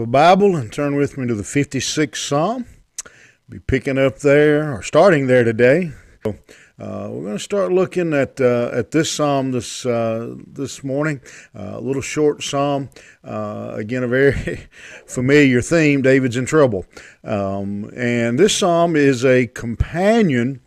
a Bible and turn with me to the 56th Psalm. Be picking up there or starting there today. So, uh, we're going to start looking at uh, at this psalm this uh, this morning. Uh, a little short psalm. Uh, again, a very familiar theme. David's in trouble, um, and this psalm is a companion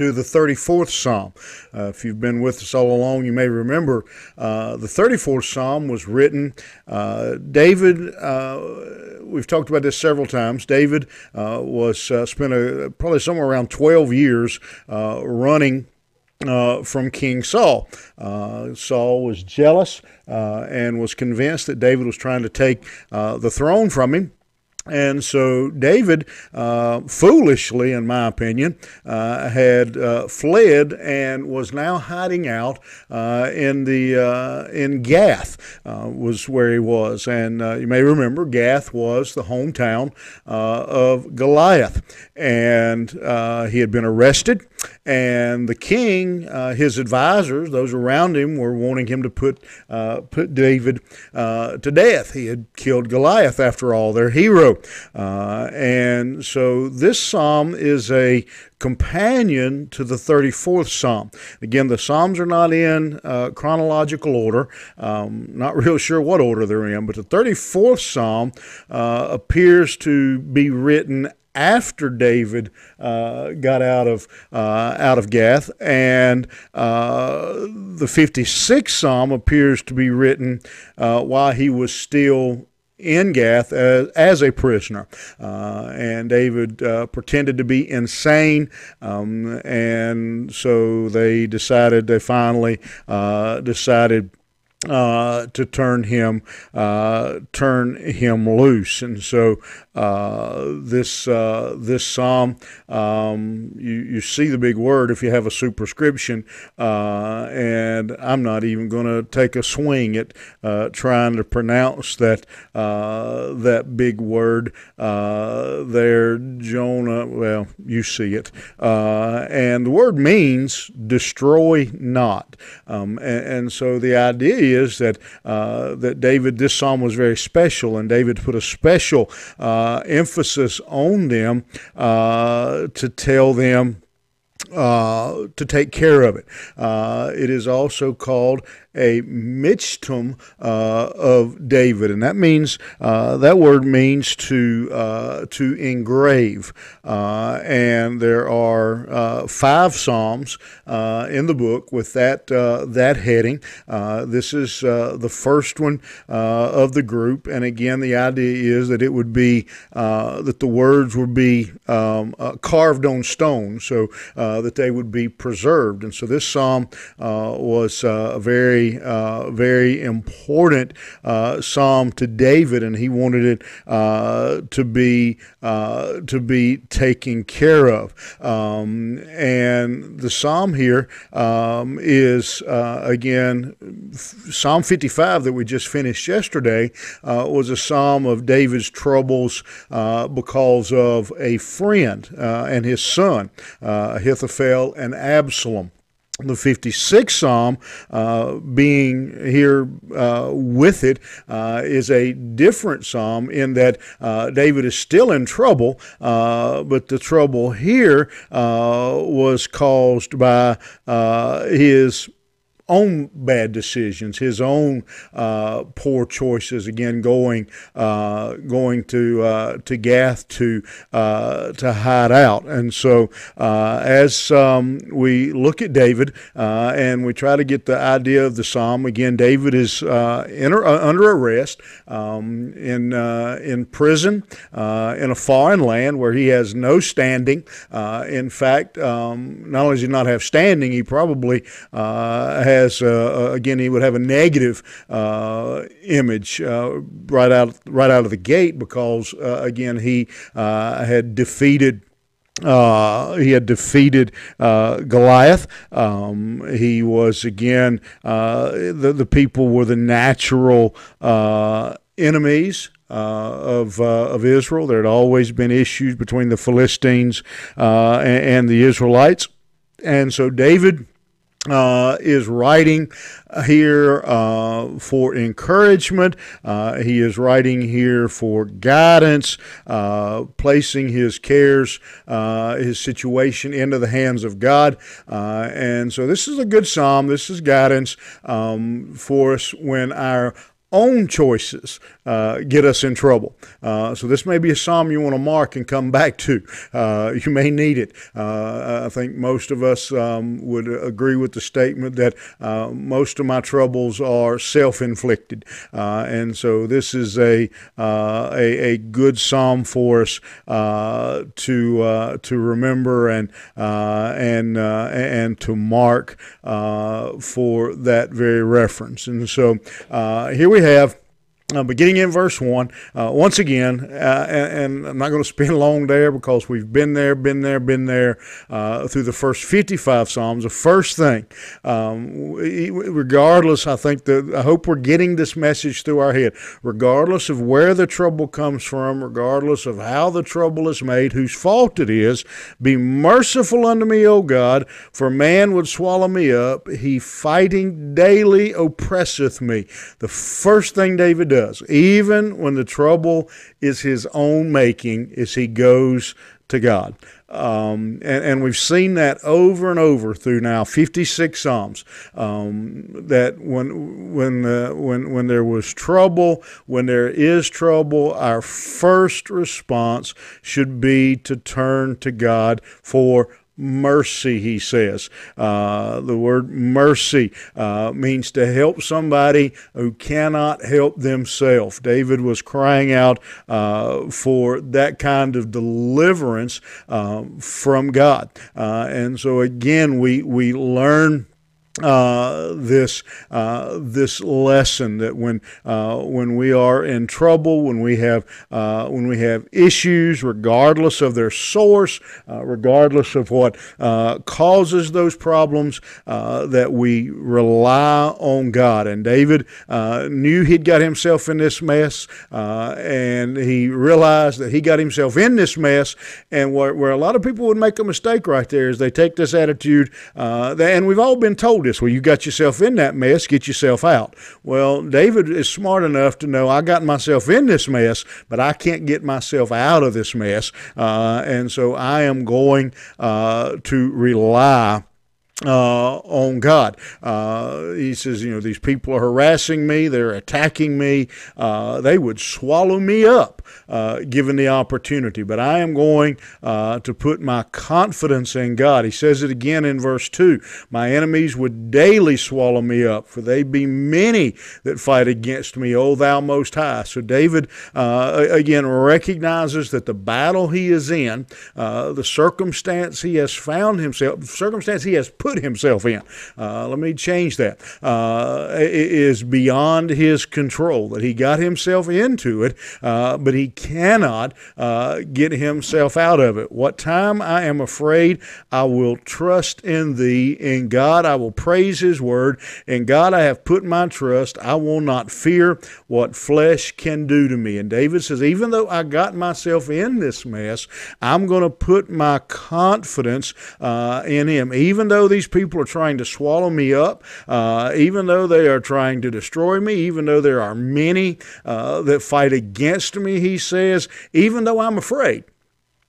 to the 34th Psalm. Uh, if you've been with us all along, you may remember uh, the 34th Psalm was written. Uh, David, uh, we've talked about this several times. David uh, was uh, spent a, probably somewhere around 12 years running. from King Saul. Saul was jealous and was convinced that David was trying to take the throne from him. And so David, uh, foolishly, in my opinion, uh, had uh, fled and was now hiding out uh, in the uh, in Gath uh, was where he was. And you may remember Gath was the hometown of Goliath, and he had been arrested. And the king, his advisors, those around him, were wanting him to put put David to death. He had killed Goliath, after all, their hero. Uh, and so this psalm is a companion to the 34th psalm. Again, the psalms are not in uh, chronological order. Um, not real sure what order they're in, but the 34th psalm uh, appears to be written after David uh, got out of uh, out of Gath, and uh, the 56th Psalm appears to be written uh, while he was still in Gath as, as a prisoner. Uh, and David uh, pretended to be insane, um, and so they decided, they finally uh, decided uh, to turn him uh, turn him loose, and so uh, this uh, this psalm um, you you see the big word if you have a superscription, uh, and I'm not even going to take a swing at uh, trying to pronounce that that big word there, Jonah. Well, you see it, and the word means destroy not, um, and, and so the idea is that uh, that David, this psalm was very special, and David put a special uh, emphasis on them uh, to tell them uh, to take care of it. Uh, it is also called a michtam uh, of David, and that means uh, that word means to uh, to engrave. Uh, and there are uh, five psalms uh, in the book with that uh, that heading. this is the first one of the group, and again, the idea is that it would be that the words would be um, carved on stone, so that they would be preserved. And so this psalm was a very very, uh, very important uh, psalm to David, and he wanted it uh, to be uh, to be taken care of. Um, and the psalm here um, is uh, again Psalm 55 that we just finished yesterday was a psalm of David's troubles because of a friend and his son Ahithophel and Absalom the 56th Psalm, uh, being here uh, with it, uh, is a different Psalm in that uh, David is still in trouble, uh, but the trouble here uh, was caused by his own bad decisions, his own uh, poor choices. Again, going uh, going to uh, to Gath to uh, to hide out. And so, uh, as um, we look at David and we try to get the idea of the psalm, again, David is under arrest um, in in prison in a foreign land where he has no standing. in fact, um, not only does he not have standing, he probably has uh, uh, again he would have a negative uh, image right out right out of the gate because again he had defeated. Uh, he had defeated uh, Goliath. Um, he was again uh, the the people were the natural enemies. of of Israel, there had always been issues between the Philistines and, and the Israelites, and so David uh, is writing here uh, for encouragement. Uh, he is writing here for guidance, uh, placing his cares, uh, his situation into the hands of God. Uh, and so this is a good psalm. This is guidance um, for us when our own choices uh, get us in trouble. Uh, so this may be a psalm you want to mark and come back to. Uh, you may need it. Uh, I think most of us um, would agree with the statement that uh, most of my troubles are self-inflicted, uh, and so this is a a, a, good psalm for us to to remember and and and to mark for that very reference. And so here we have uh, beginning in verse 1, uh, once again, uh, and, and, I'm not going to spend long there because we've been there, been there, been there uh, through the first 55 Psalms. The first thing, um, regardless, I think that I hope we're getting this message through our head, regardless of where the trouble comes from, regardless of how the trouble is made, whose fault it is, be merciful unto me, O God, for man would swallow me up. He fighting daily oppresseth me. The first thing David does does, even when the trouble is his own making, is he goes to God. Um, and, and, we've seen that over and over through now 56 Psalms. Um, that when when uh, when when there was trouble, when there is trouble, our first response should be to turn to God for mercy, he says. Uh, the word mercy uh, means to help somebody who cannot help themselves. David was crying out uh, for that kind of deliverance um, from God. Uh, and so, again, we, we learn uh, this uh, this lesson that when uh, when we are in trouble, when we have uh, when we have issues, regardless of their source, uh, regardless of what uh, causes those problems, that we rely on God. And David knew he'd got himself in this mess, and he realized that he got himself in this mess. And where, where, a lot of people would make a mistake right there is they take this attitude, and we've all been told this. Well, you got yourself in that mess, get yourself out. Well, David is smart enough to know I got myself in this mess, but I can't get myself out of this mess. Uh, and so I am going uh, to rely uh, on God. Uh, he says, you know, these people are harassing me, they're attacking me, uh, they would swallow me up uh, given the opportunity. But I am going uh, to put my confidence in God. He says it again in verse 2 My enemies would daily swallow me up, for they be many that fight against me, O thou most high. So David, uh, again, recognizes that the battle he is in, the circumstance he has found himself, circumstance he has put put himself in. Uh, let me change that. Uh, is beyond his control. That he got himself into it, uh, but he cannot uh, get himself out of it. What time I am afraid, I will trust in thee. In God I will praise his word. In God I have put my trust. I will not fear what flesh can do to me. And David says, even though I got myself in this mess, I'm going to put my confidence uh, in him. Even though these these people are trying to swallow me up, uh, even though they are trying to destroy me, even though there are many uh, that fight against me, he says, even though I'm afraid.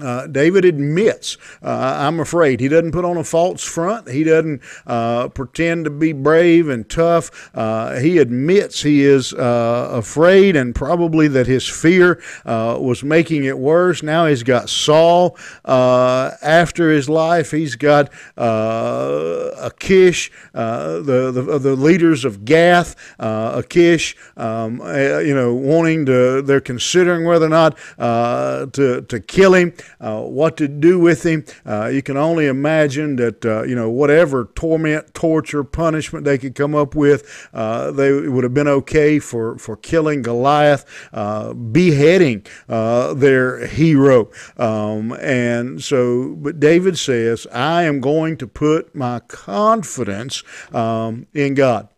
Uh, David admits, uh, I'm afraid. He doesn't put on a false front. He doesn't uh, pretend to be brave and tough. Uh, he admits he is uh, afraid and probably that his fear uh, was making it worse. Now he's got Saul after his life. He's got Achish, the, the, the leaders of Gath, Achish, um, you know, wanting to, they're considering whether or not to, to kill him uh, what to do with him. Uh, you can only imagine that, uh, you know, whatever torment, torture, punishment they could come up with, uh, they would have been okay for, for killing Goliath, uh, beheading their hero. Um, and so, but David says, I am going to put my confidence um, in God.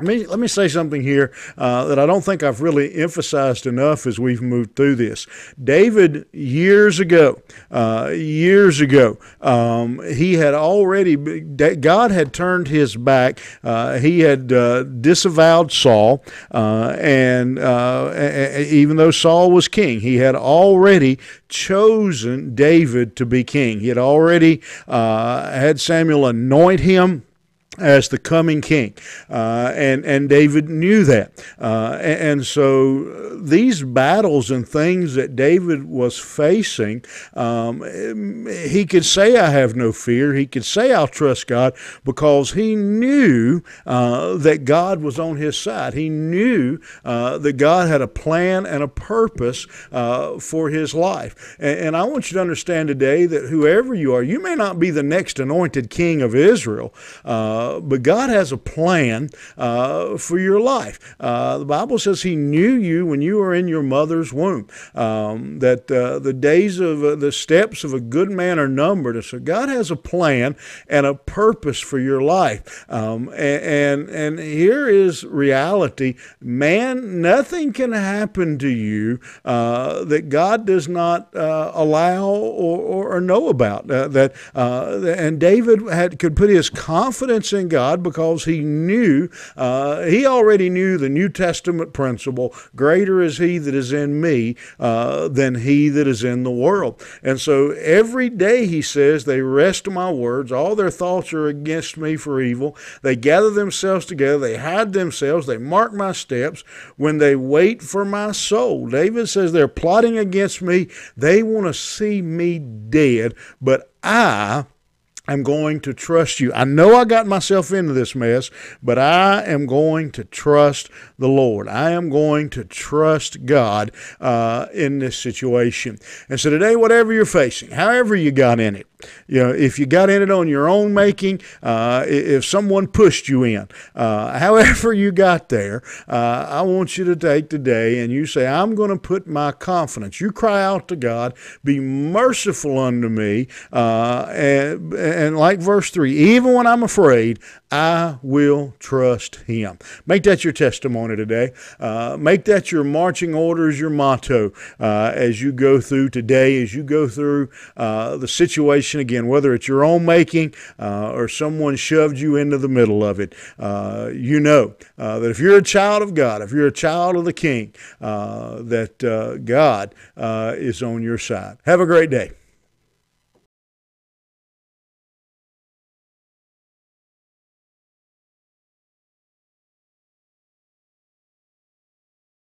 Let me, let me say something here uh, that I don't think I've really emphasized enough as we've moved through this. David, years ago, uh, years ago, um, he had already, God had turned his back. Uh, he had uh, disavowed Saul, uh, and uh, even though Saul was king, he had already chosen David to be king. He had already had Samuel anoint him as the coming king. Uh, and, and David knew that. Uh, and, and, so these battles and things that David was facing, um, he could say, I have no fear. He could say, I'll trust God because he knew uh, that God was on his side. He knew uh, that God had a plan and a purpose uh, for his life. And, and I want you to understand today that whoever you are, you may not be the next anointed king of Israel. Uh, uh, but God has a plan uh, for your life. Uh, the Bible says He knew you when you were in your mother's womb. Um, that uh, the days of uh, the steps of a good man are numbered. So God has a plan and a purpose for your life. Um, and, and and here is reality. Man, nothing can happen to you that God does not allow or, or, or, know about. that and David had could put his confidence in God because he knew, uh, he already knew the New Testament principle greater is he that is in me uh, than he that is in the world. And so every day he says, they wrest my words, all their thoughts are against me for evil. They gather themselves together, they hide themselves, they mark my steps when they wait for my soul. David says they're plotting against me, they want to see me dead, but I I'm going to trust you. I know I got myself into this mess, but I am going to trust the Lord. I am going to trust God uh, in this situation. And so today, whatever you're facing, however you got in it, you know, if you got in it on your own making, uh, if someone pushed you in, uh, however you got there, uh, I want you to take today and you say, I'm going to put my confidence. You cry out to God, be merciful unto me. Uh, and, and like verse 3, even when I'm afraid, I will trust him. Make that your testimony today. Uh, make that your marching orders, your motto uh, as you go through today, as you go through uh, the situation again, whether it's your own making uh, or someone shoved you into the middle of it. Uh, you know uh, that if you're a child of God, if you're a child of the King, that God is on your side. Have a great day.